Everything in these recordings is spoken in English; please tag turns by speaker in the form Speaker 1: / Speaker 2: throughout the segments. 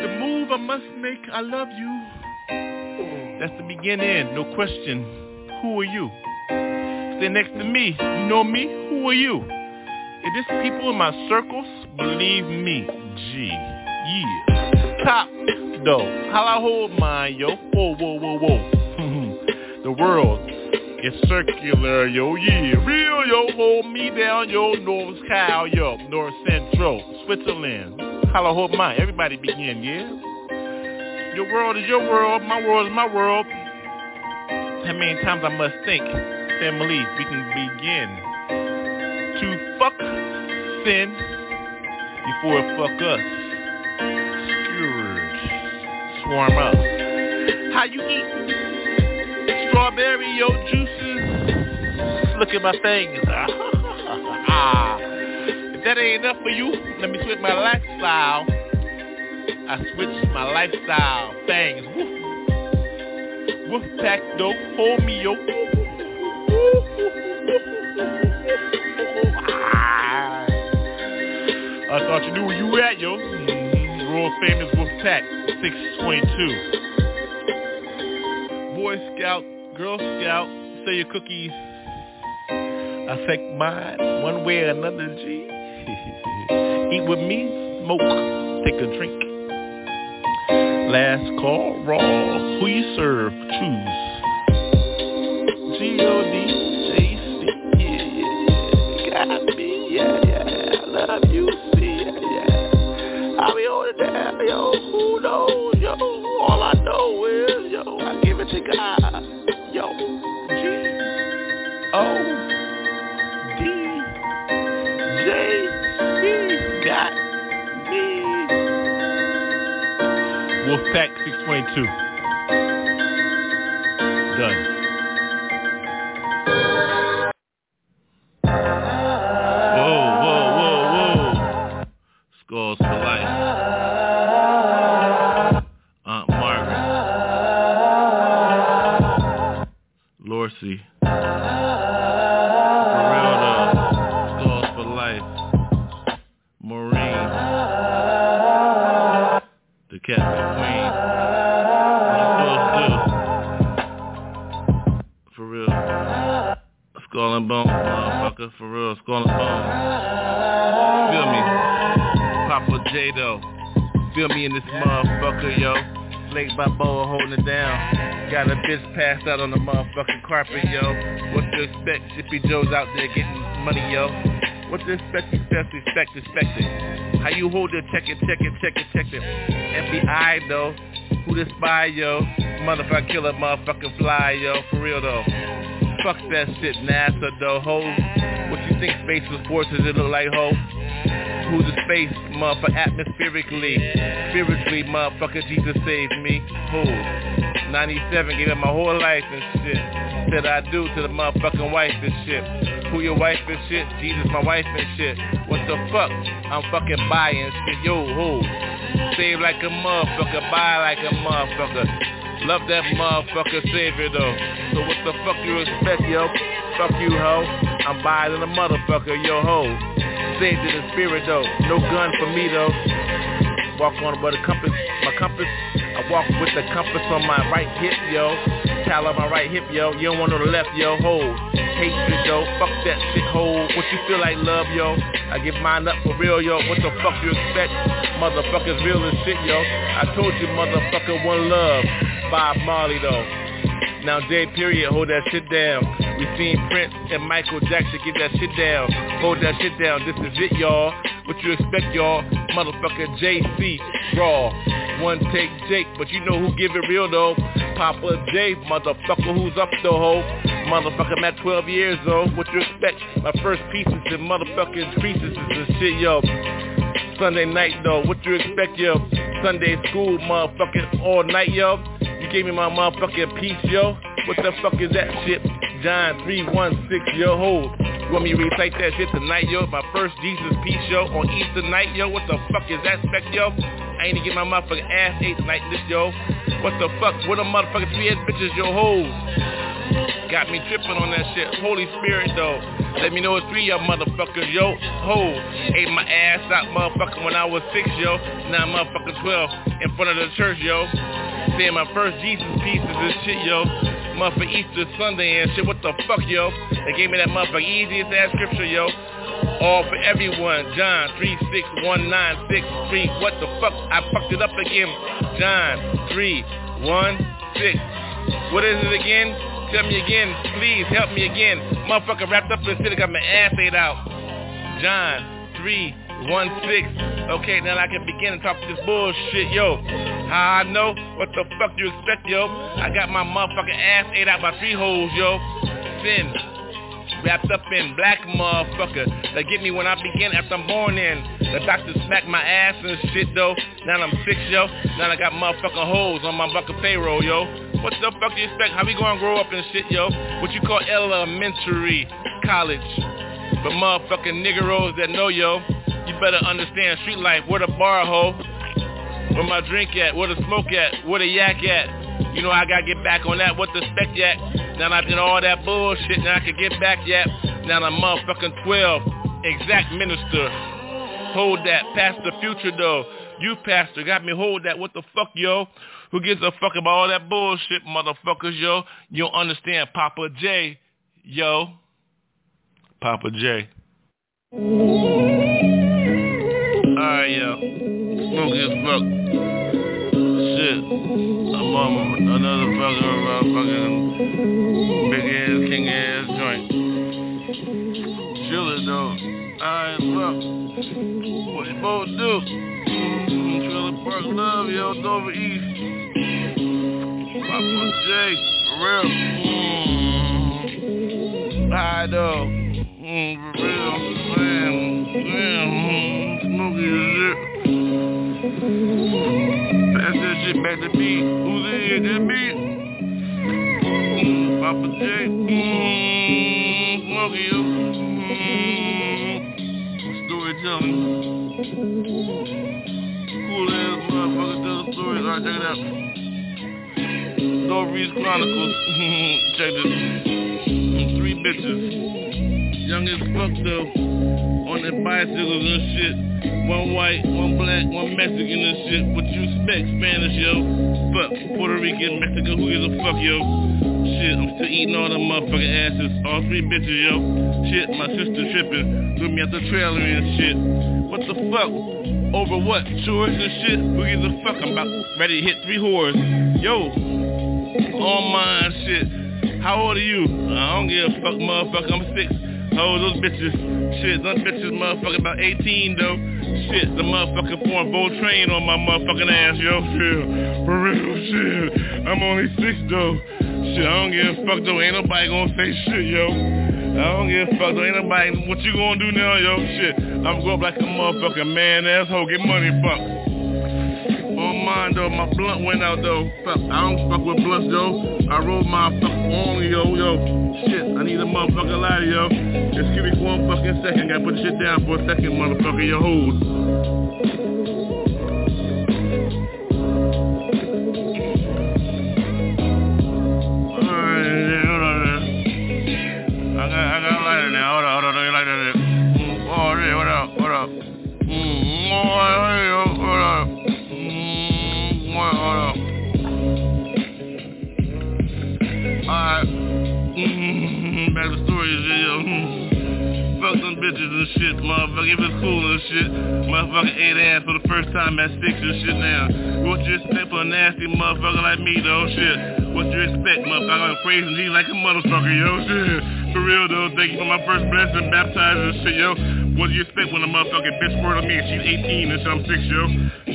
Speaker 1: The move I must make, I love you. That's the beginning, no question. Who are you? Stay next to me. You know me? Who are you? If this people in my circles, believe me, G. Yeah. Top, though. How I hold mine, yo. Whoa, whoa, whoa, whoa. the world is circular, yo. Yeah. Real, yo. Hold me down, yo. North Cal, yo. North Central, Switzerland. I hold mine. Everybody begin, yeah? Your world is your world. My world is my world. How many times I must think, family, we can begin to fuck sin before it fuck us. Scourge, swarm up. How you eat strawberry yo juices? Look at my fingers. Ah. If that ain't enough for you, let me switch my lifestyle. I switched my lifestyle. Fangs. Woof. Woof pack dope. Hold me yo. I thought you knew where you were at, yo. Mm-hmm. World famous Wolf Pack, 622. Boy Scout, Girl Scout, say your cookies. I take mine one way or another, G. Eat with me, smoke, take a drink. Last call, raw. Who you serve, choose. G-O-D, J-C, yeah, yeah. Got me, yeah, yeah. I love you, see, yeah, yeah. I'll be on it down, yo. 22. Passed out on the motherfucking carpet, yo. What to expect? Shippy Joe's out there getting money, yo. What to expect? Expect, expect, expect it. How you hold it? Check it, check it, check it, check it. FBI though. Who the spy, yo? Motherfucker killer, motherfucking fly, yo. For real though. Fuck that shit, NASA though, ho. What you think space was? Does it look like, ho? Who's the space, motherfucker, atmospherically, spiritually, motherfucker, Jesus saved me. Who? 97, gave up my whole life and shit. Said I do to the motherfucking wife and shit. Who your wife and shit? Jesus, my wife and shit. What the fuck? I'm fucking buying shit. Yo, who? Save like a motherfucker, buy like a motherfucker. Love that motherfucker save savior though. So what the fuck you expect, yo? Fuck you, ho. I'm buying a motherfucker, yo, ho. Saved in the spirit though. No gun for me though. Walk on with a compass, my compass. I walk with the compass on my right hip, yo. Towel on my right hip, yo. You don't want on the left, yo. Hold. Hatred, though. Fuck that shit, hold. What you feel like, love, yo? I give mine up for real, yo. What the fuck you expect? Motherfuckers real as shit, yo. I told you, motherfucker, one love. Bob Marley though. Now J period, hold that shit down. We seen Prince and Michael Jackson get that shit down. Hold that shit down. This is it, y'all. What you expect, y'all? Motherfucker JC, raw. One take Jake, but you know who give it real though. Papa J, motherfucker, who's up the hoe? Motherfucker, I'm at 12 years old. What you expect? My first pieces and motherfucking creases and shit, yo. Sunday night though, what you expect, yo? Sunday school, motherfucking all night, yo. You gave me my motherfucking piece, yo. What the fuck is that shit? John 316, yo, hold. You want me to recite that shit tonight, yo? My first Jesus piece, yo, on Easter night, yo. What the fuck is that spec, yo? I ain't to get my motherfucking ass ate tonight, this, yo. What the fuck? What a motherfucking three-head bitches, yo, hold. Got me tripping on that shit. Holy Spirit, though. Let me know it's three y'all motherfuckers, yo. Hold. Ate my ass out, motherfucker, when I was six, yo. Now I'm motherfucking 12 in front of the church, yo. Saying my first Jesus pieces and shit, yo. Motherfucker Easter Sunday and shit. What the fuck, yo? They gave me that motherfucker easiest ass scripture, yo. All for everyone. John 361963. What the fuck? I fucked it up again. John 316. What is it again? Tell me again. Please help me again. Motherfucker wrapped up in shit. got my ass ate out. John 316. Okay, now I can begin to talk this bullshit, yo. How I know? What the fuck you expect, yo? I got my motherfucking ass ate out by three holes, yo. Sin wrapped up in black motherfucker They get me when I begin after I'm born in. The doctor smacked my ass and shit though. Now I'm six yo. Now I got motherfucking holes on my bucket payroll yo. What the fuck do you expect? How we gonna grow up and shit yo? What you call elementary college? But motherfucking niggeros that know yo, you better understand street life. Where the bar hoe? Where my drink at? Where the smoke at? Where the yak at? You know I gotta get back on that. What the spec yet? Now I've did all that bullshit. Now I can get back yet. Now I'm motherfucking 12. Exact minister. Hold that. Past the future though. You pastor got me hold that. What the fuck, yo? Who gives a fuck about all that bullshit, motherfuckers, yo? You don't understand. Papa J, yo. Papa J. Alright, yo. Smoky as fuck. Shit. I'm on another fucking, uh, fucking big ass, king ass joint. Chill it though. Alright, fuck. What you both do? Trailer Park Love, yo, Dover East. Papa J, for real. Mm. Hi, though. Mm, for real. Man, man, mm, smoky as shit. Pass that shit back to me. Who's in here? Just me. Mm, Papa J. Mm, smoky. Mm, storytelling. Cool ass motherfucker tell the stories. Alright, check it out. Stories Chronicles. check this. Three bitches. Young as fuck though. On their bicycles and shit. One white, one black, one Mexican and shit. What you expect? Spanish, yo. Fuck. Puerto Rican, Mexican, who gives a fuck, yo? Shit, I'm still eating all them motherfucking asses. All three bitches, yo. Shit, my sister tripping. Threw me out the trailer and shit. What the fuck? Over what? Chores and shit? Who gives a fuck? I'm about ready to hit three whores. Yo. All mine shit. How old are you? I don't give a fuck, motherfucker. I'm six. Oh, those bitches. Shit, those bitches motherfucker about 18 though. Shit, the motherfucker pouring bowl train on my motherfucking ass, yo. Shit, for real, shit. I'm only six though. Shit, I don't give a fuck though. Ain't nobody gonna say shit, yo. I don't give a fuck though. Ain't nobody. What you gonna do now, yo? Shit, I'm going up like a motherfucking man asshole. Get money, fuck. My blunt went out though. I don't fuck with blunts though. I roll my fuck on yo, yo. Shit, I need a motherfucker lighter, yo. Just give me one fucking second. Gotta put the shit down for a second, motherfucker. Yo, hold. Shit, yo. Fuck them bitches and shit, motherfucker. If it's cool and shit. Motherfucker ate ass for the first time at six and shit now. What you expect for a nasty motherfucker like me, though? Shit. What you expect, motherfucker? I'm praising Jesus like a motherfucker, yo. Shit. For real, though. Thank you for my first blessing, baptized and shit, yo. What do you expect when a motherfucking bitch squirt on me and she's 18 and I'm 6, yo?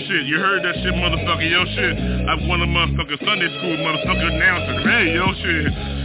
Speaker 1: Shit, you heard that shit, motherfucker, yo, shit. I'm one of motherfucking Sunday school motherfucker announcer. Hey, yo, shit.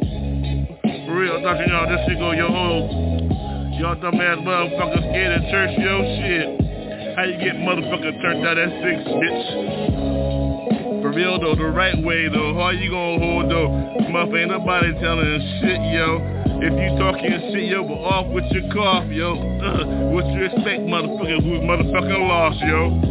Speaker 1: Real, Dr. Y'all, this shit go, yo, ho. Y'all dumbass motherfuckers scared of church, yo, shit. How you get motherfucker turned out at six, bitch? For real though, the right way though, how you gonna hold though? Muff ain't nobody telling shit, yo. If you talking shit, yo, but off with your cough, yo. Uh, what you expect, motherfucker, who's motherfucking lost, yo?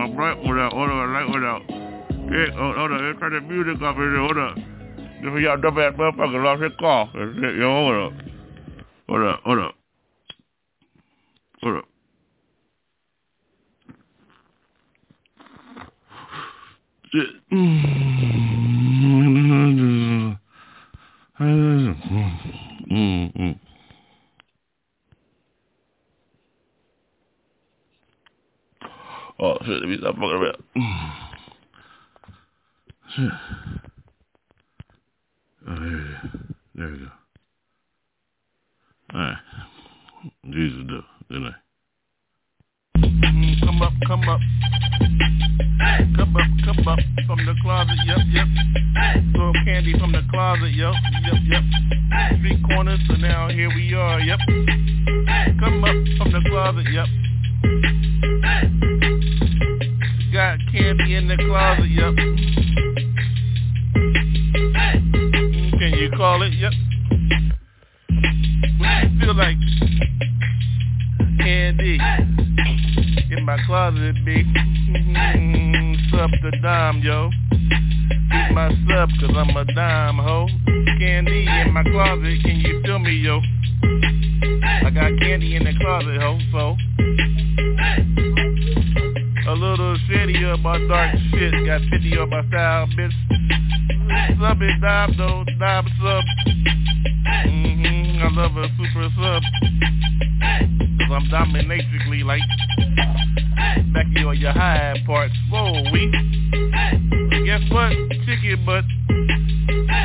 Speaker 1: my bright one out, hold on, light one out. Yeah, hold, hold on, let's turn the music off here, hold on. This y'all dumb ass motherfucker lost his call. Yo, hold up. Hold up, hold up. Hold up. Shit. Mm-hmm. Oh shit, let me stop fucking around. Shit. Oh, there, there we go. Alright. Jesus though, didn't I? Come up, come up. Come up, come up from the closet, yep, yep. Throw candy from the closet, yep, yep, yep. Street corners, so now here we are, yep. Come up from the closet, yep. Got candy in the closet, yep. Can you call it? Yep. What you feel like? Candy in my closet, big. Mm-hmm. Sub the dime, yo. Eat my sub, cause I'm a dime, ho. Candy in my closet, can you feel me, yo? I got candy in the closet, ho, so. A little shitty up my dark shit. Got 50 on my style, bitch. Sub it, dime, though, dime sub. Mm-hmm, I love a super sub. Cause I'm dominatrically like back on your high parts. Whoa, we. Guess what? Chicken butt.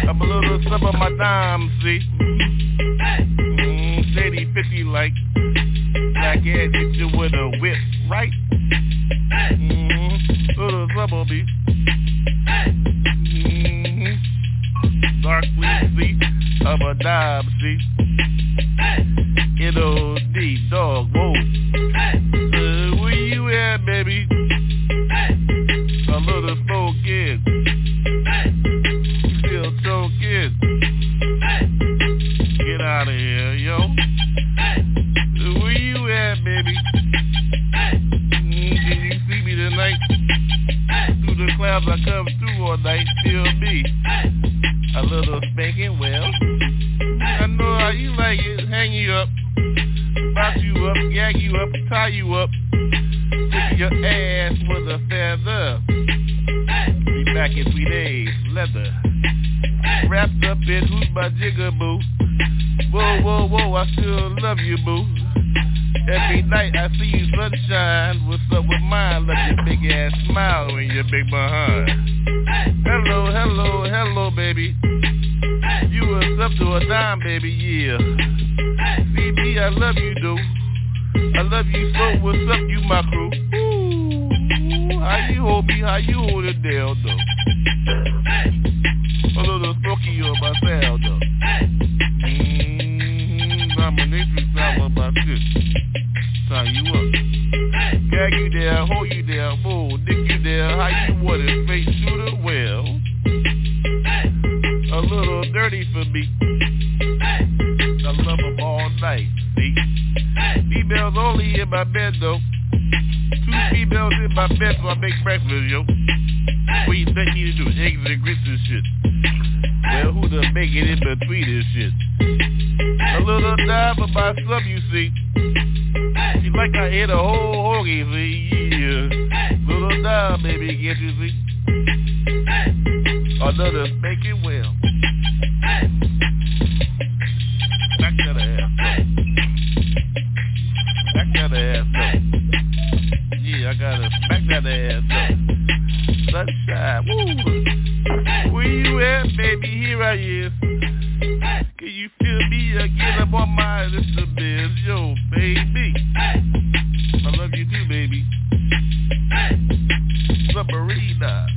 Speaker 1: I'm a little sub on my dime, see? Mm, shady 50 like. Black ass hit you with a whip, right? Mm-hmm. Little. Darkly see of a dime, see. N-O-D, dog, whoa. Through I come through all night, still me. A little spanking, well. I know how you like it, hang you up. Box you up, gag you up, tie you up. Stick your ass with a feather. Be back in three days, leather. Wrapped up in who's my jigaboo. Whoa, whoa, whoa, I still love you, boo. Every night I see you sunshine. What's up with mine? Love your big ass smile and your big behind. Hello, hello, hello, baby. You was up to a dime, baby, yeah. CB, I love you, dude. I love you so. What's up, you my crew? Ooh, How you hold me? How you hold it down, though? You up. Gag you there, hold you there, move, dick you there. How you want it? Face shooter, well. A little dirty for me. I love them all night, see? Females only in my bed, though. Two females in my bed so I make breakfast, yo. What you think you do? Eggs and grits and shit. Well, who the make it in between this shit? A little dime for my slum, you see. Like I hit a whole hoagie, see? Yeah. Little dime, baby, get you, see? Another make it well. Back to the ass, Back to the ass, Yeah, I gotta back that ass up. Sunshine, woo. Where you at, baby? Here I is. You feel me on my list of biz, yo, baby. I love you too, baby. Submarina.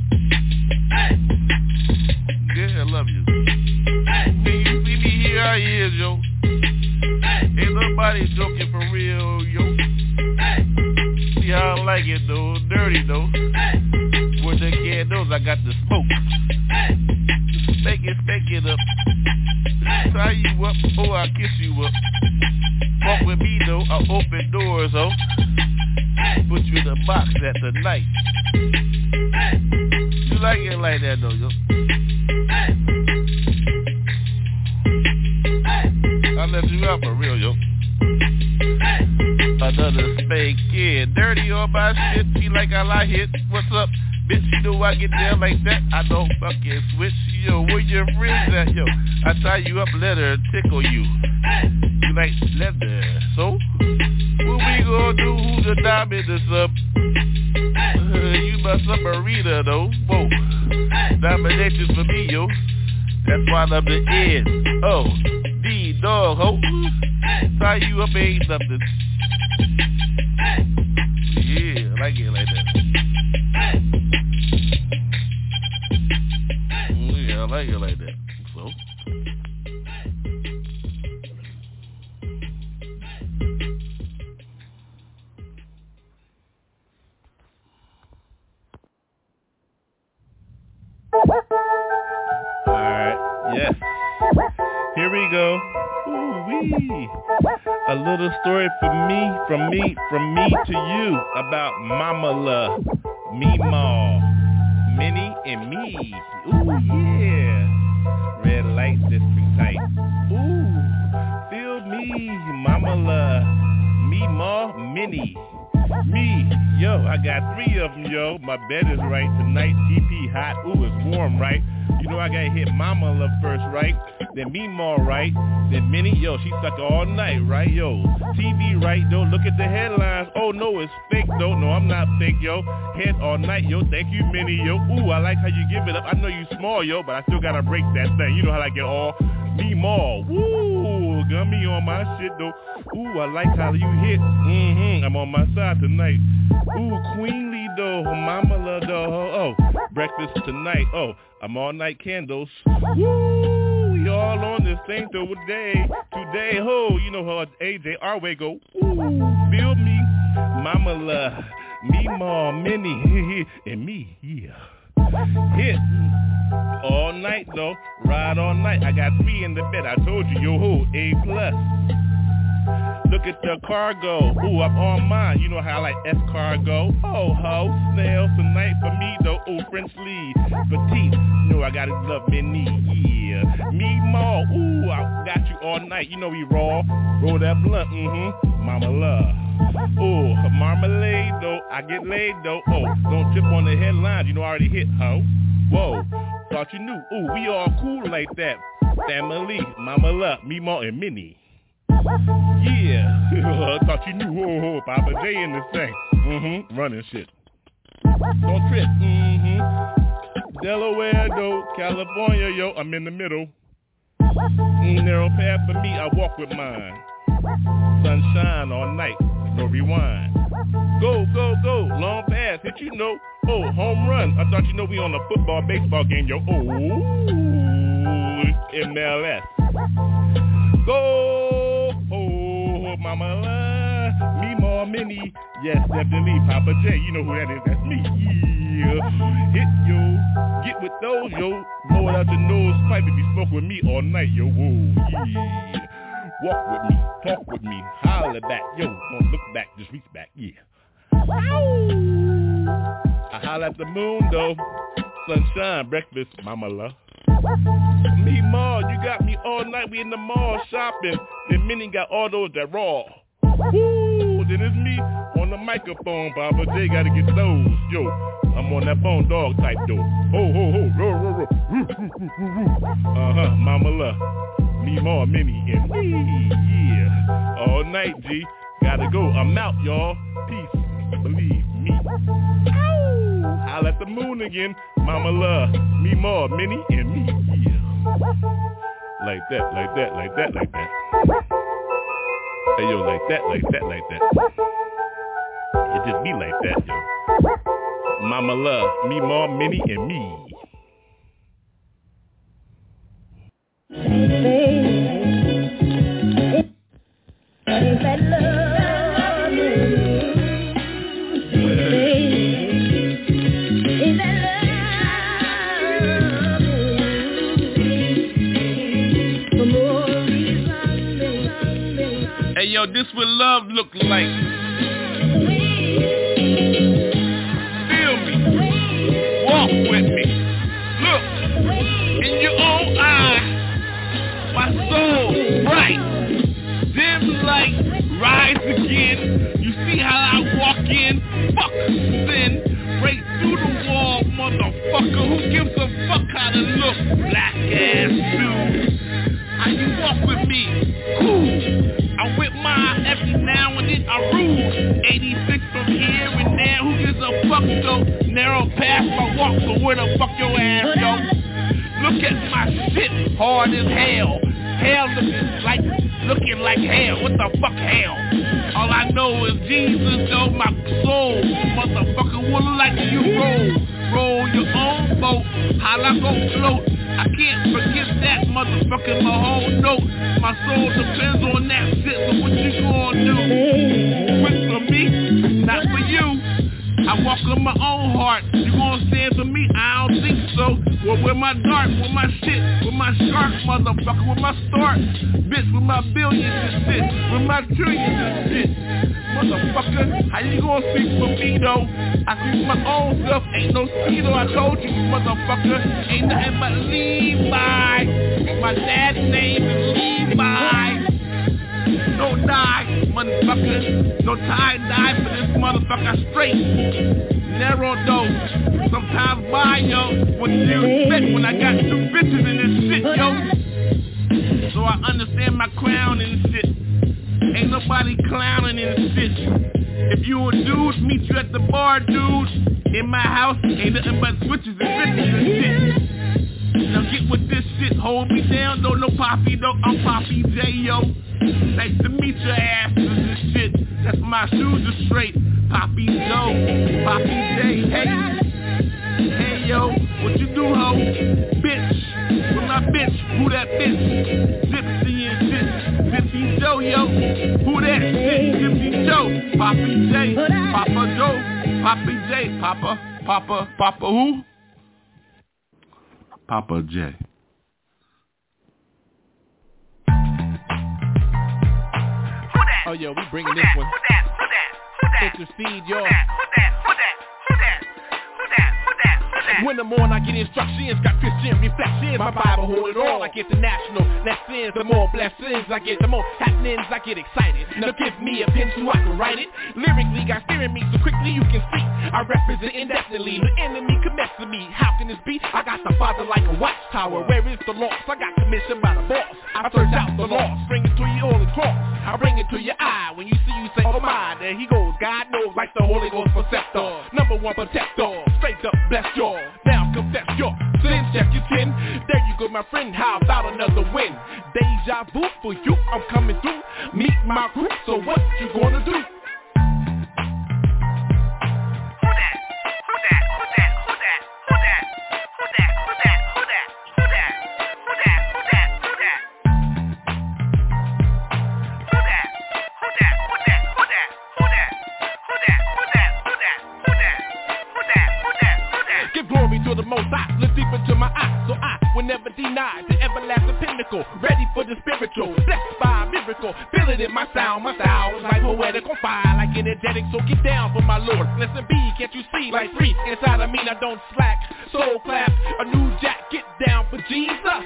Speaker 1: Yeah, I love you. When you see me here, I is, yo. Ain't nobody joking for real, yo. See how I like it, though. Dirty, though. With the candles, I got the smoke. Make it, make it up. Tie you up, oh, I kiss you up. Walk with me, though. I open doors, oh. Put you in a box at the night. You like it like that, though, yo. I left you out for real, yo. Another spank kid, dirty on my shit. Feel like I lie hit. What's up, bitch? You know I get down like that. I don't fucking switch, yo. Where your friends at, yo? I tie you up, let her tickle you. You like leather, so what we gonna do? Who's the diamond is up? Uh, you my submarina though. Whoa, dominations for me, yo. That's why I'm the end. Oh, D dog, ho. Tie you up ain't nothing. Yeah, I like it like that. Like it like that. So. Alright, yes. Here we go. Ooh-wee. A little story for me, from me, from me to you about Mama Love, me Ma, Minnie and me. Ooh yeah. Red light district tight. Ooh, feel me, Mama Love, me Ma, Minnie. Me, yo, I got three of them, yo. My bed is right tonight. TP hot. Ooh, it's warm, right? You know I gotta hit Mama Love first, right? Then Meemaw, right? Then Minnie, yo, she stuck all night, right? Yo, TV, right? Though, look at the headlines. Oh no, it's fake, though. No, I'm not fake, yo. Head all night, yo. Thank you, Minnie, yo. Ooh, I like how you give it up. I know you small, yo, but I still gotta break that thing. You know how I get all Meemaw. Woo, me on my shit, though. Ooh, I like how you hit. Mm-hmm, I'm on my side tonight. Ooh, Queenly, though. Mama love, though. Oh, breakfast tonight. Oh, I'm all night candles. Woo, we all on this thing today. Today, ho, you know how AJ our way go. Ooh, feel me, Mama love, me, mom, Minnie, and me, yeah. Hit all night though, ride all night. I got three in the bed. I told you, yo ho, A plus. Look at the cargo. Ooh, I'm on mine. You know how I like cargo. Oh ho, snail tonight for me though. Ooh, French lead, petite. You know I gotta love Minnie. Yeah, me more. Ooh, I got you all night. You know we raw. Roll that blunt. Mm-hmm. Mama love. Ooh, marmalade though. I get laid though. Oh, don't trip on the headlines. You know I already hit ho. Whoa, thought you knew. Ooh, we all cool like that. Family, Mama love, me more and Minnie. Yeah, I thought you knew. Oh, oh, Papa J in this thing. Mm-hmm, running shit. Don't trip. Mm-hmm. Delaware, though, California, yo, I'm in the middle. Mm, narrow path for me, I walk with mine. Sunshine all night, no rewind. Go, go, go. Long pass. Hit you know. Oh, home run. I thought you know we on a football, baseball game, yo. Oh, MLS. Go, mama. Me more mini. Yes, definitely. Papa J. You know who that is. That's me. Yeah. Hit, yo. Get with those, yo. Blow it out your nose pipe if you smoke with me all night, yo. Whoa, yeah. Walk with me, talk with me, holler back, yo, don't look back, just reach back, yeah. I holler at the moon though, sunshine, breakfast, mama love. Me mall, you got me all night, we in the mall shopping, then Minnie got all those that raw. Woo, then it's me on the microphone, Papa J gotta get those, yo. I'm on that phone dog type though. Ho ho ho, roar roar roar. Uh huh, mama love. Me more, mini, and me, yeah. All night, G. Gotta go. I'm out, y'all. Peace. Believe me. I'll at the moon again. Mama love. Me more, mini, and me, yeah. Like that, like that, like that, like that. Hey, yo, like that, like that, like that. It just be like that, yo. Mama love. Me more, mini, and me. Hey yo, this what love look like. Feel me. Walk with hard as hell Hell looking like, looking like hell, what the fuck hell? All I know is Jesus though, my soul Motherfucker wanna like you roll Roll your own boat, how I go float I can't forget that motherfucker, my whole note. My soul depends on that shit, so what you gonna do? Quit for me, not for you. I walk on my own heart. You gonna stand for me? I don't think so. Well, where my dart, where my shit, shark, motherfucker, with my start? Bitch, with my billions and shit, with my trillions and shit. Motherfucker, how you gonna speak for me though? I speak my own self, ain't no speedo, I told you, motherfucker. Ain't nothing but Levi. My dad's name is Levi. Don't die, motherfucker. No tie die for this motherfucker straight. Narrow dose. Sometimes buy, yo. What do you expect when I got two bitches in this shit, yo? So I understand my crown and shit. Ain't nobody clowning in this shit. If you a dude, meet you at the bar, dude. In my house, ain't nothing but switches and bitches and shit. Now get with this shit, hold me down, no, no Poppy, no, I'm Poppy J, yo. Nice to meet your asses and shit. That's my shoes are straight. Poppy Joe, Poppy J, hey. Hey yo, what you do, ho? Bitch, with my bitch, who that bitch? Gypsy and shit. Gypsy Joe, yo. Who that shit? Gypsy Joe. Poppy J, Papa Joe. Poppy J, Papa, Papa, Papa who? Papa J.
Speaker 2: Oh yeah, we bringing this one. Intercede, y'all. When the morning I get instructions, got Christian reflections. My Bible hold it all. I get the national lessons, the more blessings I get, the more happenings I get excited. Now give me a pen so I can write it. Lyrically, got steering me so quickly you can see. I represent indefinitely. The enemy commits with me. How can this be? I got the father like a watchtower. Where is the loss? I got commissioned by the boss. I search out the lost, bring it to you all across. I bring it to your eye. When you see you say, oh my, there he goes. God knows like the Holy Ghost protector. Number one protector. Straight up bless all. Now confess your sins, check your sin. There you go, my friend. How about another win? Deja vu for you. I'm coming through. Meet my crew. So what you gonna do? Who that? more dots, look deep into my eyes, so I sky, the everlasting pinnacle, ready for the spiritual, blessed by a miracle, feel it in my sound, my style is like poetic on fire, like energetic, so get down for my Lord, listen B, can't you see, like free, inside of me, I don't slack, soul clap, a new jack, get down for Jesus,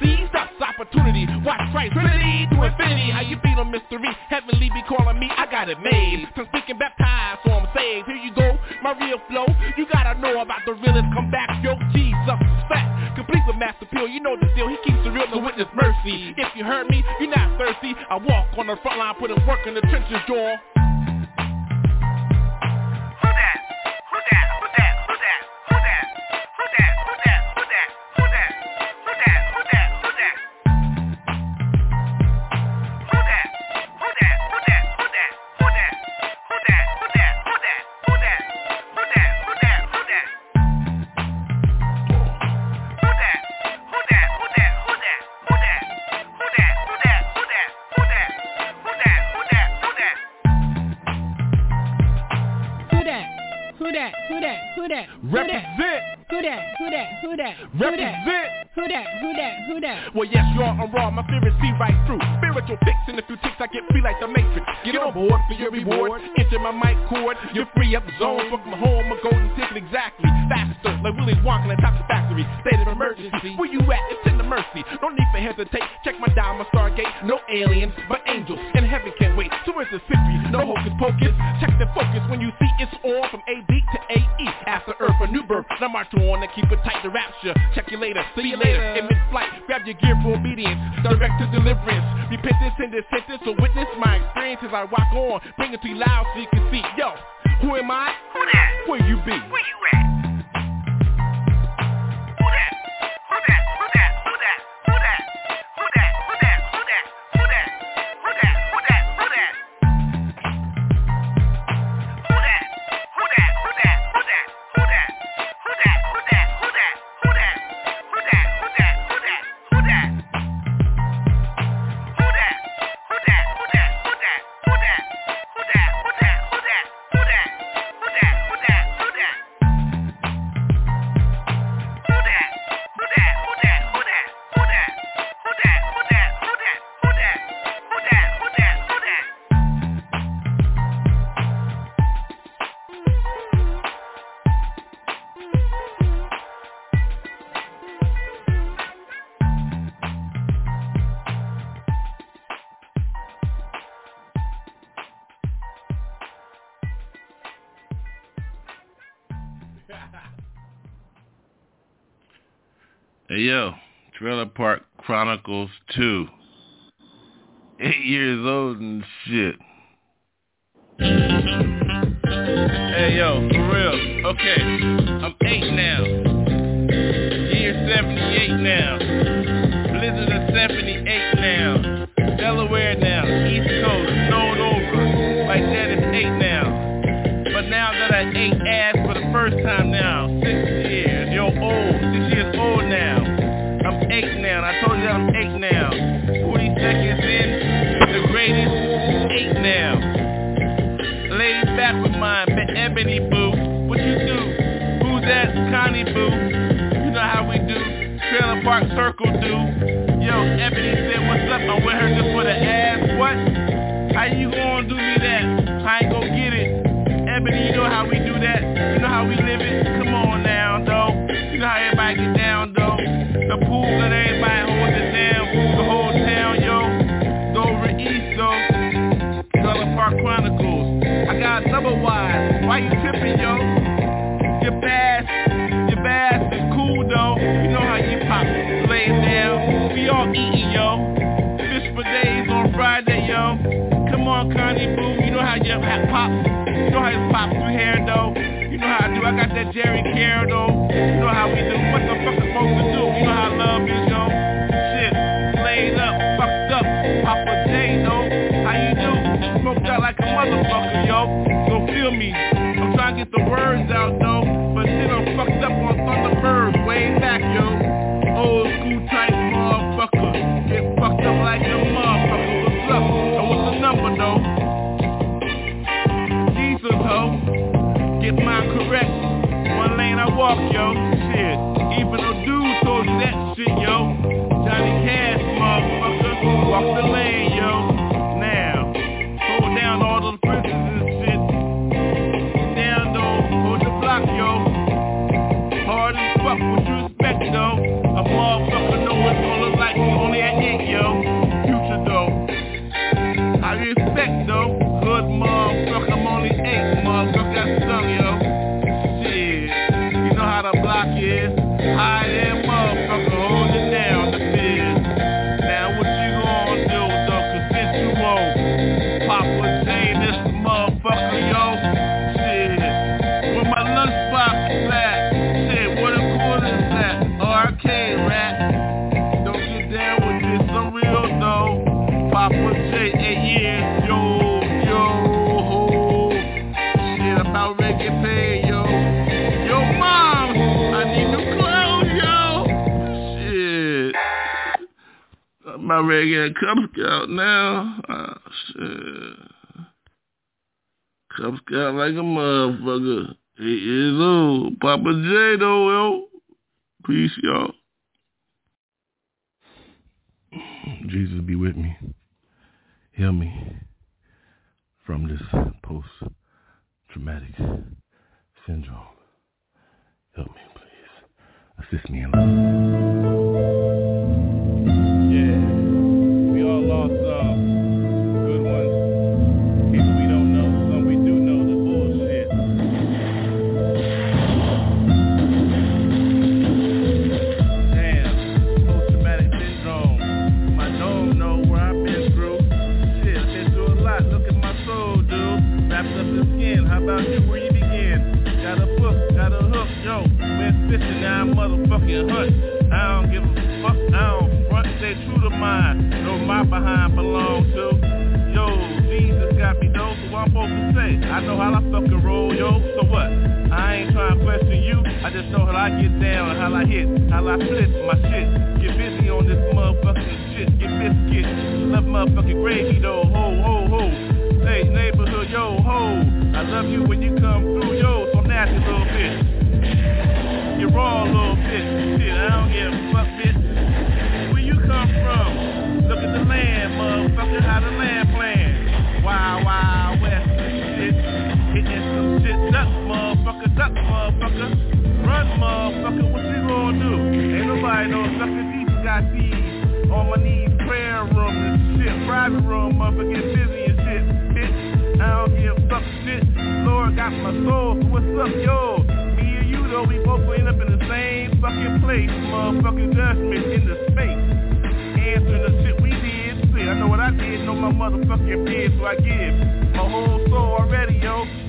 Speaker 2: seize us, opportunity, watch Christ, Trinity to infinity, how you feel on mystery, heavenly be calling me, I got it made, from speaking baptized, so I'm saved, here you go, my real flow, you gotta know about the realest, come back, yo, Jesus, fat, complete with master pill, you know the deal, he keeps the real to witness mercy, if you heard me, you're not thirsty, I walk on the front line, put in work in the trenches, y'all. Represent.
Speaker 3: Who that? Who that? Who that?
Speaker 2: Well, yes, y'all, I'm raw. My spirits see right through. Spiritual fix in a few ticks, I get free like the Matrix. Get on board for your reward. Enter my mic cord. You're free up the zone. Fuck my home, a golden ticket exactly. Faster, like Willy Wonka on top of the factory. State of emergency. Where you at? It's in the mercy. No need for hesitate. Check my dial, my stargate. No aliens, but angels. And heaven can't wait. So it's a victory. No hocus pocus. Check the focus when you see it's on from AD to AE. After Earth, a new birth. Now march on and keep it tight to rapture. Check you later. See you later. In mid-flight, grab your gear for obedience. Direct to deliverance. Repentance in this sentence. So witness my experience as I walk on. Bring it to you loud so you can see. Yo, who am I?
Speaker 4: Who that?
Speaker 2: Where you be?
Speaker 4: Where you at?
Speaker 1: Trailer Park Chronicles 2. Eight years old and shit. Hey yo, for real. Okay, I'm eight now. Come on, Connie Boo. You know how you ha- pop. You know how you pop through hair, though. You know how I do. I got that Jerry Care, though. You know how we do. What the fuck is supposed to do? You know how love is, yo. Shit. Laid up, fucked up. Papa J, though. How you do? Smoked out like a motherfucker, yo. So feel me. I'm trying to get the words out, though. I'm about ready to Cub Scout now. Oh, shit. Cub Scout like a motherfucker. Eight years old. Papa J though, yo. Peace, y'all. Jesus be with me. Heal me from this post-traumatic syndrome. Help me, please. Assist me in. Know how I fucking roll, yo, so what? I ain't trying to question you, I just know how I get down, how I hit, how I flip my shit. Get busy on this motherfucking shit, get biscuit. Love motherfucking gravy though, ho, ho, ho. Hey, neighborhood, yo, ho. I love you when you come through, yo, so nasty little bitch you raw little bit. Shit, I don't give a fuck, bitch. Where you come from? Look at the land, motherfucker, how the land motherfucker, duck, motherfucker. Run, motherfucker, what you gonna do? Ain't nobody no sucker, these got these. On my knees, prayer room and shit. Private room, motherfucker, get busy and shit, bitch. I don't give a fuck, shit. Lord got my soul, so what's up, yo? Me and you though we both end up in the same fucking place, motherfucking judgment in the space. Answering the shit we did, shit. I know what I did, know my motherfucking bid, so I give my whole soul already, yo.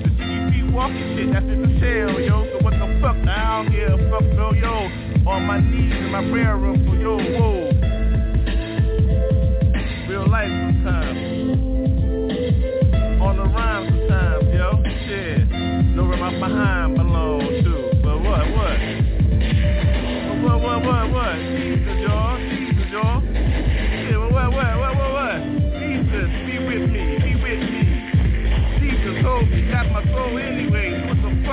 Speaker 1: You walking shit, that's just a shell, yo. So what the fuck? I don't give a fuck, no, yo. On my knees in my prayer room, so yo, whoa. Real life sometimes. On the rhyme sometimes, yo. Shit. Know where my behind belongs to what, what? What, what, what, what?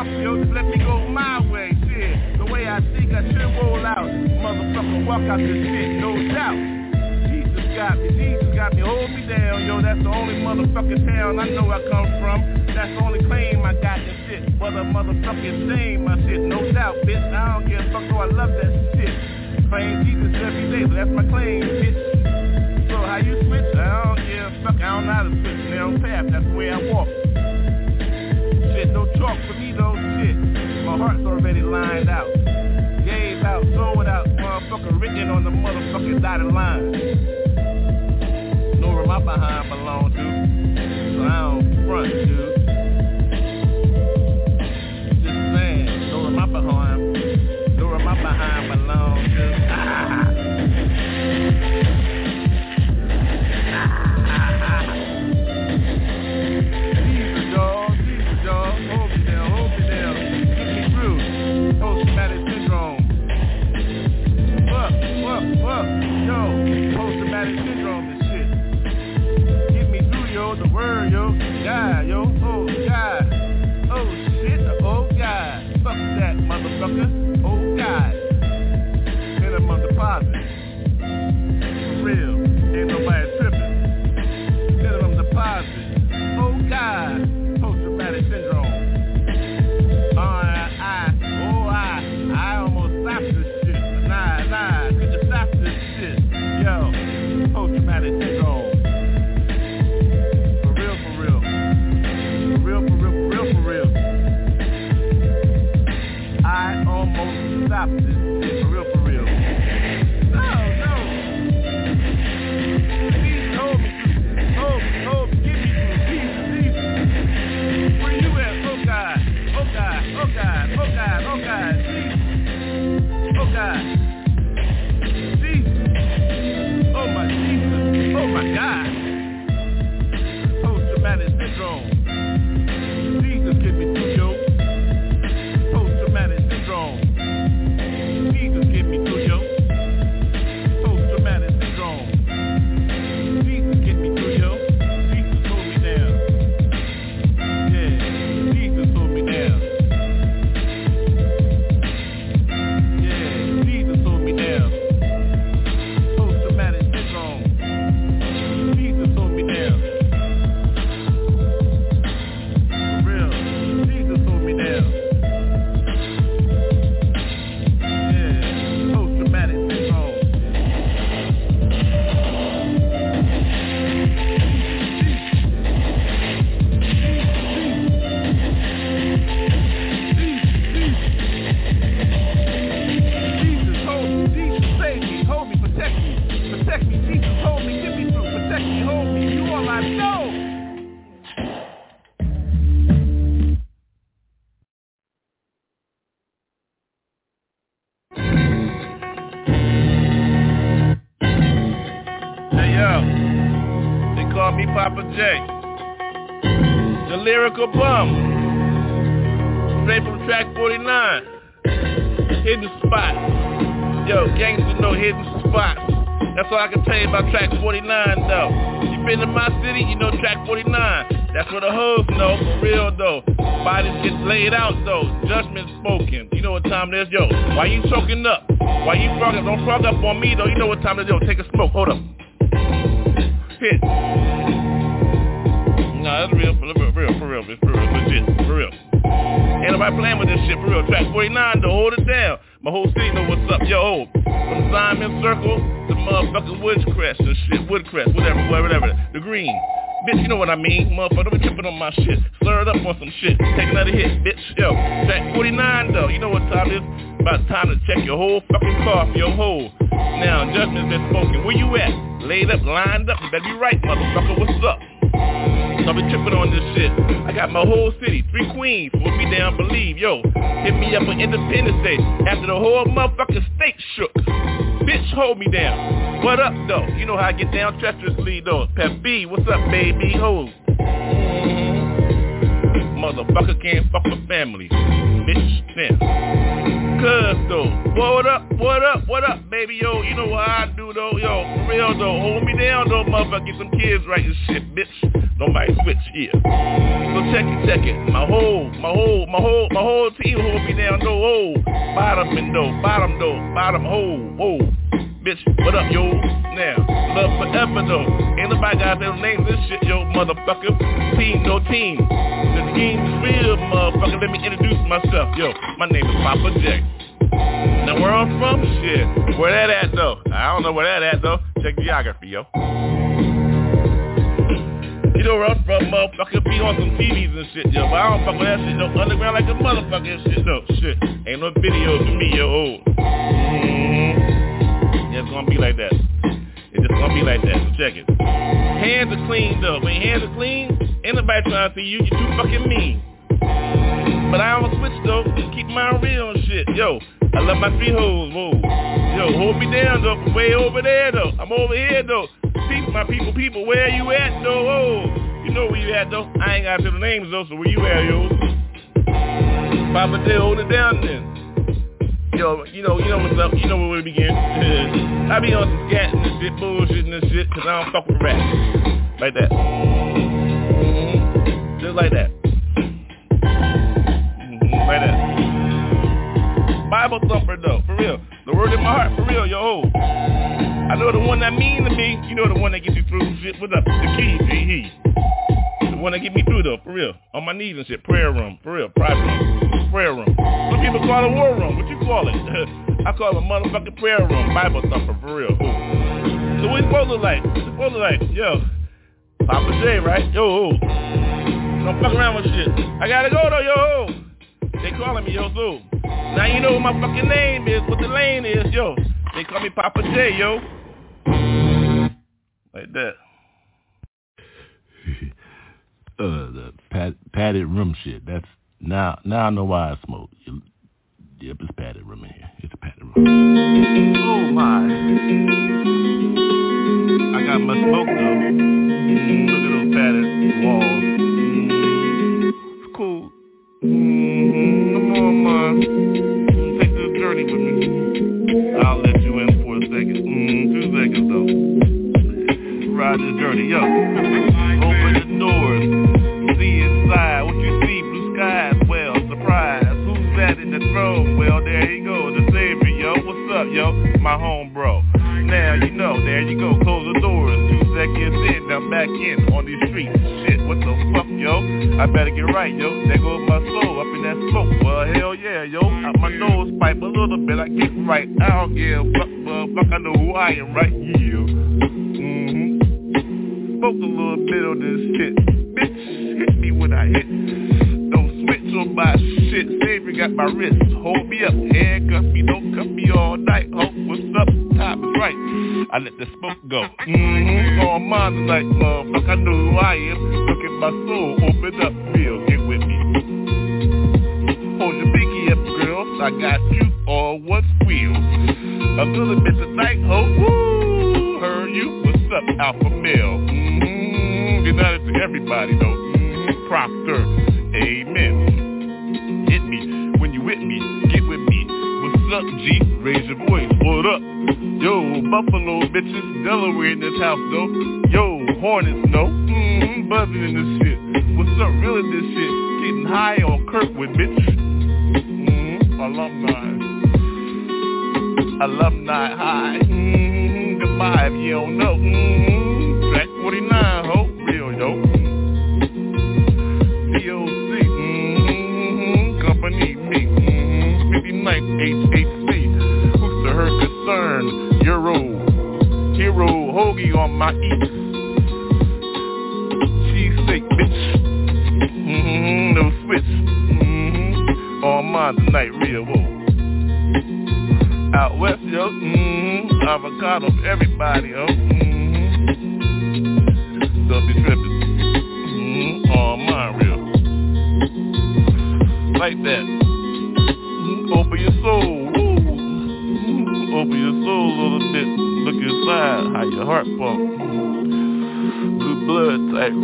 Speaker 1: Yo? Let me go my way, shit. The way I think I should roll out. Motherfucker, walk out this shit, no doubt Jesus got me, Jesus got me, hold me down, yo, that's the only motherfucking town I know I come from. That's the only claim I got this shit. But a motherfucking shame, my shit, no doubt, bitch. I don't give a fuck, though I love that shit. Claim Jesus every day, so that's my claim, bitch. So how you switch? I don't give a fuck, I don't know how to switch. Narrow path, that's the way I walk. Shit, no talk shit. My heart's already lined out. Gave out, sold out, motherfucker written on the motherfucking dotted line my behind belong to. So I don't front, dude. Just saying, know where my behind, know where my behind motherfucker. Oh, God. Minimum deposit. Lyrical bum. Straight from track 49. Hidden spot. Yo, gangsters know hidden spots. That's all I can tell you about track 49 though. You been in my city, you know track 49. That's where the hoes know, for real though. Bodies get laid out though. Judgment spoken. You know what time it is, yo. Why you choking up? Why you frog up? Don't frog up on me though. You know what time it is, yo. Take a smoke. Hold up. Hit. Nah, that's real, real, for real, for real, legit, for real. Ain't nobody playing with this shit, for real. Track 49, to hold it down. My whole city know what's up, yo. From Simon Circle to motherfucking Woodcrest or shit, Woodcrest, whatever, whatever, whatever. the green. Bitch, you know what I mean, motherfucker, don't tripping on my shit. Slur it up on some shit. Take another hit, bitch, yo. Track 49, though, you know what time it is? About time to check your whole fucking car for your hole. Now, judgment's been spoken. Where you at? Laid up, lined up. You better be right, motherfucker. What's up? I've been tripping on this shit. I got my whole city, three queens, put me down, believe, yo. Hit me up on Independence Day after the whole motherfucking state shook. Bitch, hold me down. What up, though? You know how I get down treacherously, though. Pep B, what's up, baby? Ho. Motherfucker can't fuck with family. Bitch, damn. Though, what up, what up, what up, baby, yo, you know what I do though, yo, for real though, hold me down though, motherfucker, get some kids right and shit, bitch, nobody switch here. So check it, check it, my whole, my whole, my whole, my whole team hold me down though, oh, bottom and though, bottom though, bottom hole, whoa. Bitch, what up, yo? Now, love forever, though. Ain't nobody got their names this shit, yo, motherfucker. Team, no team. The team real, motherfucker. Let me introduce myself. Yo, my name is Papa J. Now, where I'm from? Shit. Where that at, though? I don't know where that at, though. Check geography, yo. You know where I'm from, motherfucker, be on some TVs and shit, yo. But I don't fuck with that shit, no. Underground like a motherfucker and shit, no. Shit. Ain't no videos of me, yo. Gonna be like that. It's just gonna be like that. So check it. Hands are clean though. When hands are clean, ain't nobody trying to see you. You're too fucking mean. But I don't switch though. Just keep mine real and shit. Yo, I love my three hoes. Whoa. Yo, hold me down though. Way over there though. I'm over here though. People, my people, people, where you at though? Oh, you know where you at though. I ain't got to the names though. So where you at, yo? Papa J, hold it down then. Yo, you know, you know what's up. You know where we begin. I be on some scat and this shit, bullshit and this shit, cause I don't fuck with rap. Like that. Mm-hmm. Just like that. Mm-hmm. Like that. Bible thumper though, for real. The word in my heart, for real, yo. I know the one that mean to me. You know the one that gets you through shit. What up? The key, G, one that get me through though, for real. On my knees and shit. Prayer room, for real. Private room. Prayer room. Some people call it war room. What you call it? I call it motherfucking prayer room. Bible thumper, for real. Ooh. So what supposed to look like? What supposed to look like? Yo. Papa J, right? Yo. Don't fuck around with shit. I gotta go though, yo. They calling me, yo, so. Now you know what my fucking name is, what the lane is, yo. They call me Papa J, yo. Like that.
Speaker 5: uh, the pat, padded room shit. That's now. Now I know why I smoke. Yep, it's padded room in here. It's a padded room.
Speaker 1: Oh my! I got my smoke though. Look at those padded walls. It's cool. Mm, come on, man. Take this journey with me. I'll let you in for a second. Mm, two seconds though. Ride this journey, yo. Back in on these streets. Shit. What the fuck, yo? I better get right, yo. There goes my soul up in that smoke. Well, hell yeah, yo. Out my nose pipe a little bit. I get right. I don't give a fuck, motherfucker. I know who I am, right? Yeah.
Speaker 6: black motherfucker. I know who I am. Look at my soul.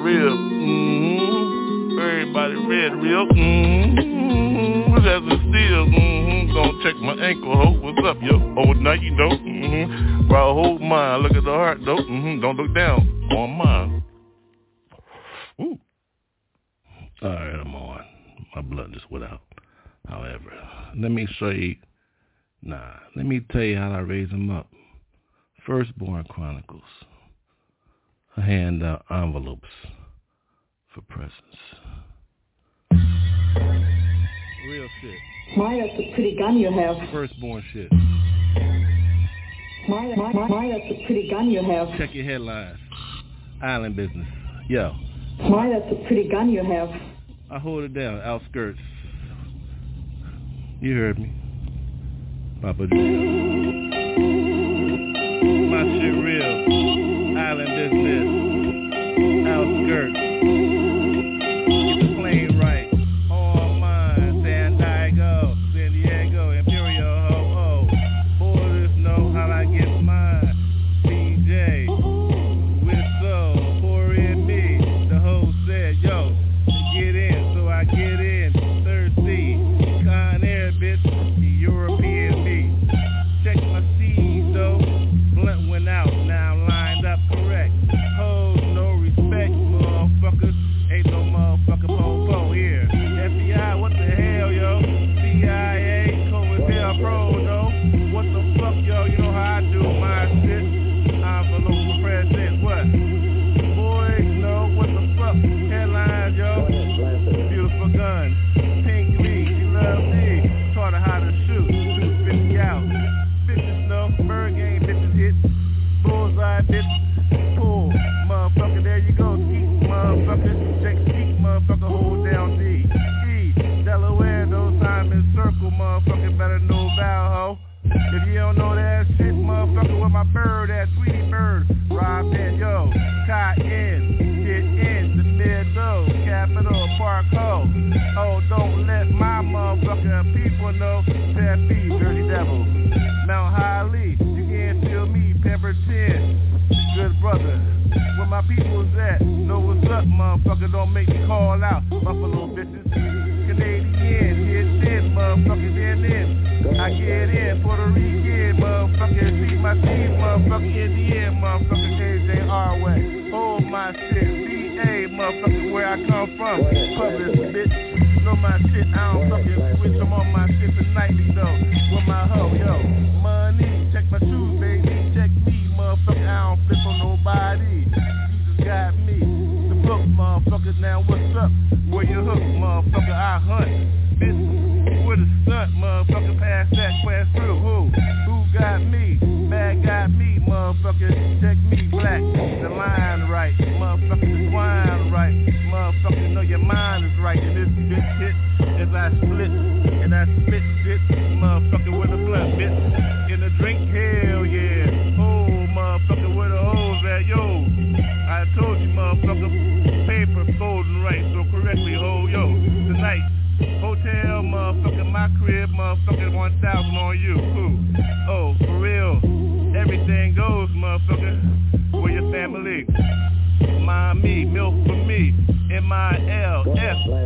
Speaker 6: real. Mm-hmm. Everybody red real. Mm-hmm. That's a steal, mm-hmm. Gonna check my ankle, ho. What's up, yo? Oh, now you know. Mm-hmm. Right, hold mine. Look at the heart, though. Mm-hmm. Don't look down on mine. Ooh.
Speaker 1: All right, I'm on. My blood just went out. However, let me show you. Nah, let me tell you how I raise them up. Firstborn Chronicles. I hand out envelopes for presents. Real shit.
Speaker 7: My, that's a pretty gun you have.
Speaker 1: Firstborn shit.
Speaker 7: My, that's a pretty gun you have.
Speaker 1: Check your headlines. Island business. Yo.
Speaker 7: My, that's a pretty gun you have.
Speaker 1: I hold it down. Outskirts. You heard me. Papa Joe. My shit real. Island business. Outskirts. Goes, motherfucker, for your family. Mommy, milk for me, M-I-L-F-B.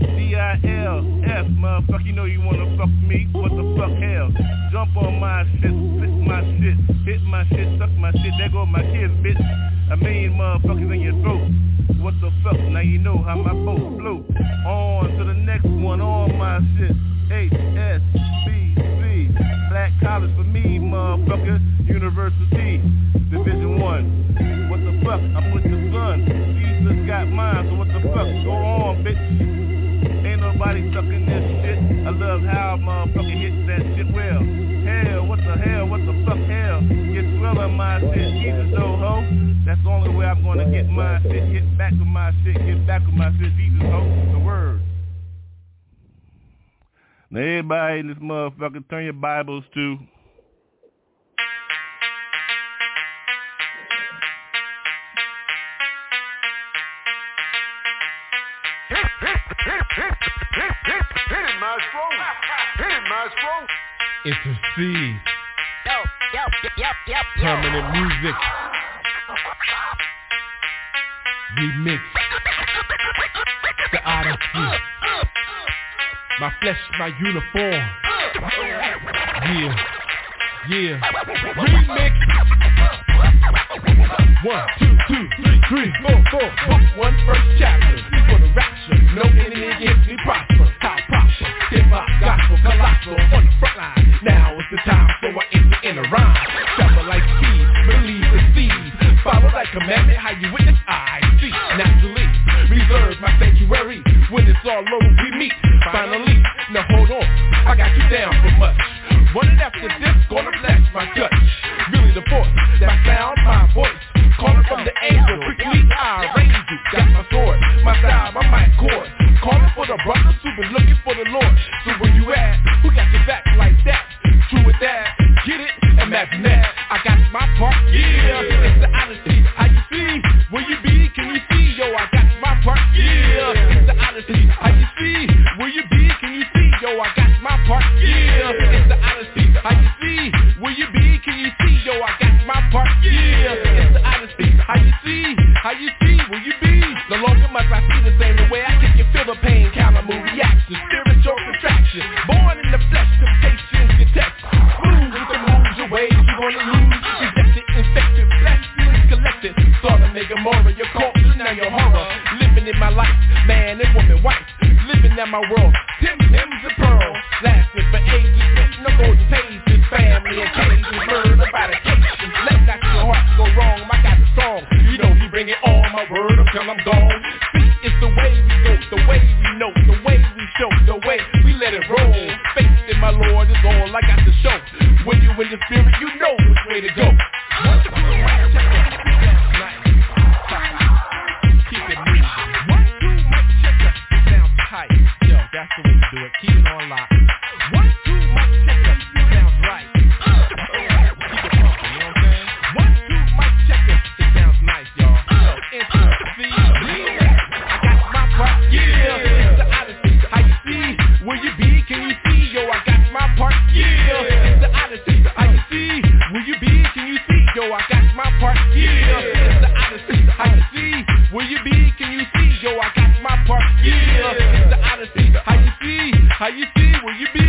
Speaker 1: D-I-L-F, motherfucker, you know you wanna fuck me, what the fuck hell? Jump on my shit, spit my shit, hit my shit, suck my shit, there go my kids, bitch. A million motherfuckers in your throat. What the fuck, now you know how my boat float. On to the next one, on my shit. Black college for me, motherfucker, university, division one. What the fuck, I put the sun, Jesus got mine, so what the fuck, go on, bitch. Ain't nobody sucking this shit. I love how motherfucker hits that shit well. Hell, what the hell, what the fuck hell? Get swelling my shit, Jesus though, ho. That's the only way I'm gonna get my shit, get back with my shit, get back with my shit, Jesus, ho. The word. Now everybody in this motherfucker, turn your Bibles to
Speaker 2: Intercede. Permanent Muzik. Remix. The Odyssey. My flesh, my uniform. Yeah. Yeah. Remix. One, two, two, three, three, four, four. Book one first chapter. For the rapture. No enemy against me prosper. How proper. Hip hop, gospel, colossal. On the front line. Now is the time, so I enter in a rhyme. Travel like speed, believe the seed. Follow that commandment, how you witness, I see. Naturally, my sanctuary. When it's all over, we meet. Finally, now hold on, I got you down for much. Running after this, gonna blast my gut. Really the force, that sound, my voice. Calling from the angel, quickly I arrange you. Got my sword, my style, my mic cord. Calling for the brothers who've been looking for the Lord. So where you at? How you see? Where you be?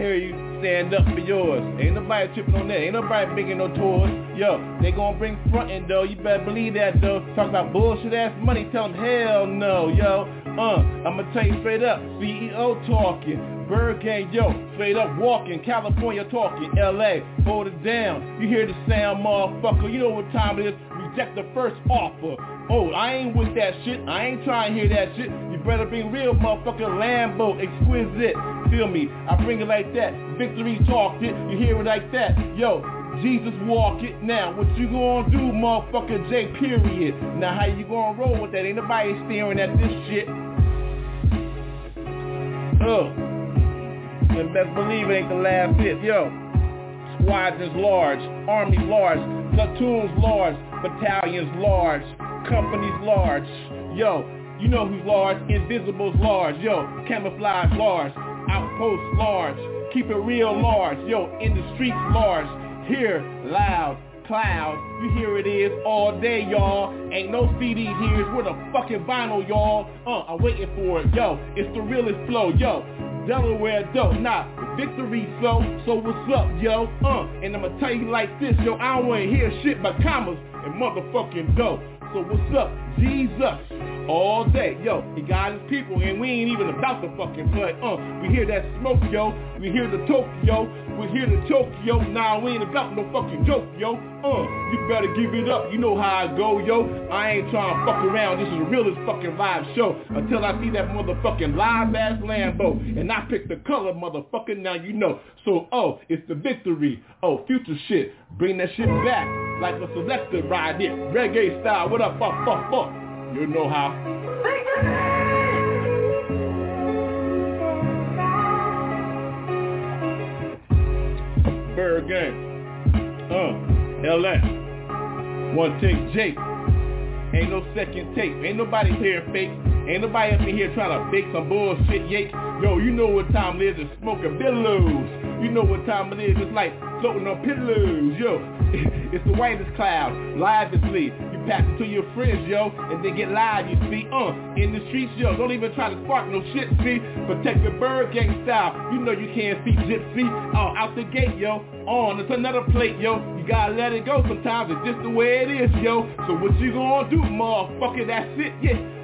Speaker 1: Hear you. Stand up for yours. Ain't nobody tripping on that. Ain't nobody making no tours. Yo, they gonna bring frontin' though. You better believe that though. Talk about bullshit ass money. Tell them hell no, yo. Uh, I'ma tell you straight up. CEO talking. ByrdGang, yo. Straight up walking. California talking. LA, hold it down. You hear the sound, motherfucker. You know what time it is. Reject the first offer. Oh, I ain't with that shit. I ain't trying to hear that shit. You better be real motherfucker Lambo, exquisite. Feel me? I bring it like that. Victory talked it. You hear it like that. Yo, Jesus walk it. Now, what you gonna do, motherfucker J period? Now, how you gonna roll with that? Ain't nobody staring at this shit. Oh. And best believe it ain't the last hit. Yo. Squadrons large, army large, platoons large, battalions large, companies large. Yo, you know who's large? Invisible's large. Yo, camouflage large, outpost large, keep it real large. Yo, in the streets large, here loud, cloud. You hear it is all day, y'all. Ain't no CD here. With the fucking vinyl, y'all. Uh, I'm waiting for it. Yo, it's the realest flow. Yo, Delaware dope. Nah, victory flow. So what's up, yo? Uh, and I'ma tell you like this, yo. I don't wanna hear shit but commas and motherfucking dope. So what's up? Jesus. All day, yo, he got his people and we ain't even about to fucking play. Uh, we hear that smoke, yo. We hear the Tokyo. We hear the Tokyo. Nah, we ain't about no fucking joke, yo. Uh, you better give it up. You know how I go, yo. I ain't trying to fuck around. This is the realest fucking live show until I see that motherfucking live ass Lambo and I pick the color, motherfucker. Now you know. So, oh, it's the victory. Oh, future shit. Bring that shit back like a selector ride it. Reggae style. What up, fuck, fuck, fuck. You know how. Bird game. Uh, LA. One take Jake. Ain't no second tape. Ain't nobody here fake. Ain't nobody up in here trying to fake some bullshit yake. Yo, you know what time it is to smoke a billows. You know what time it is. It's like floating on pillows. Yo, it's the whitest cloud. Lively. You pass it to your friends, yo, and they get live, you see. Uh, in the streets, yo. Don't even try to spark no shit, see. Protect the ByrdGang style. You know you can't see gypsy. Oh, out the gate, yo. On, it's another plate, yo. You gotta let it go sometimes. It's just the way it is, yo. So what you gonna do, motherfucker? That's it, yeah.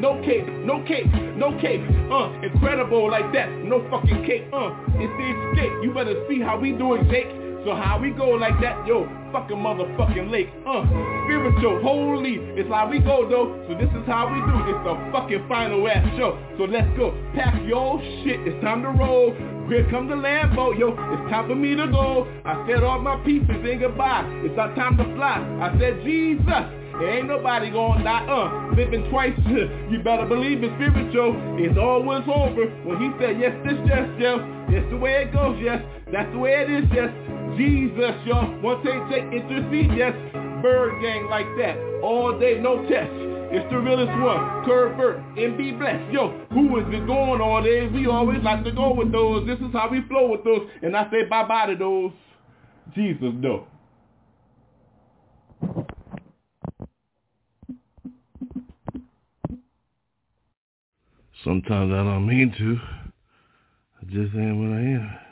Speaker 1: No cape, no cape, no cape, uh, incredible like that, no fucking cape, uh, it's the escape, you better see how we do it, Jake, so how we go like that, yo, fucking motherfucking lake, uh, spiritual, holy, it's how we go though, so this is how we do, it's the fucking final ass show, so let's go, pack your shit, it's time to roll, here come the Lambo, yo, it's time for me to go, I said all my pieces and goodbye, it's our time to fly, I said Jesus, Ain't nobody gonna die, uh, living twice. you better believe it's spiritual. It's always over. When he said, yes, this, yes, yes, it's the way it goes, yes. That's the way it is, yes. Jesus, yo. One take, take, intercede, yes. ByrdGang like that. All day, no test. It's the realest one. Curvert and be blessed. Yo, who is it going all day? We always like to go with those. This is how we flow with those. And I say bye-bye to those. Jesus, though.
Speaker 8: Sometimes I don't mean to.
Speaker 1: I just am what I am.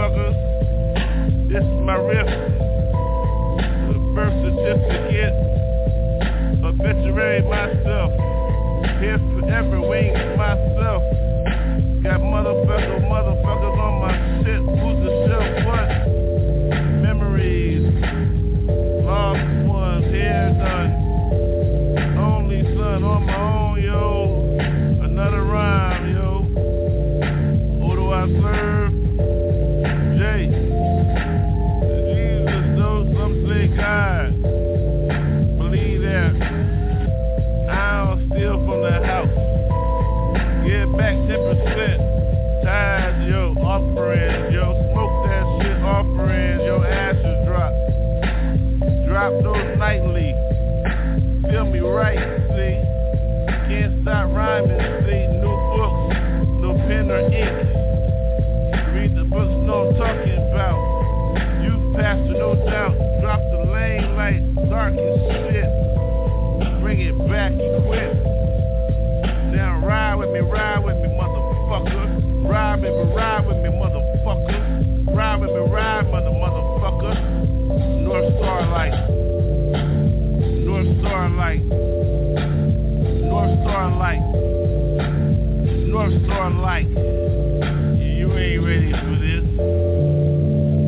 Speaker 1: motherfuckers. This is my riff. The birth certificate. Obituary myself. Here forever, wings myself. Got motherfucker, motherfuckers on my shit. Who's the offerings. Yo, smoke that shit offerings. your ashes drop. Drop those nightly. Feel me right, see? Can't stop rhyming, see? New books, no pen or ink. Read the books, no talking about. Youth pastor, no doubt. Drop the lane light, dark as shit. Bring it back, equip. Now ride with me, ride with me, motherfucker. Ride with me, ride with me with me ride, mother motherfucker. North Star light. North Star light. North Star light. North Star light. You ain't ready for this.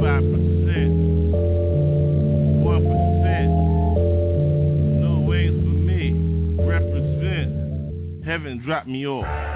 Speaker 1: Five percent. One percent. No ways for me. Represent. Heaven dropped me off.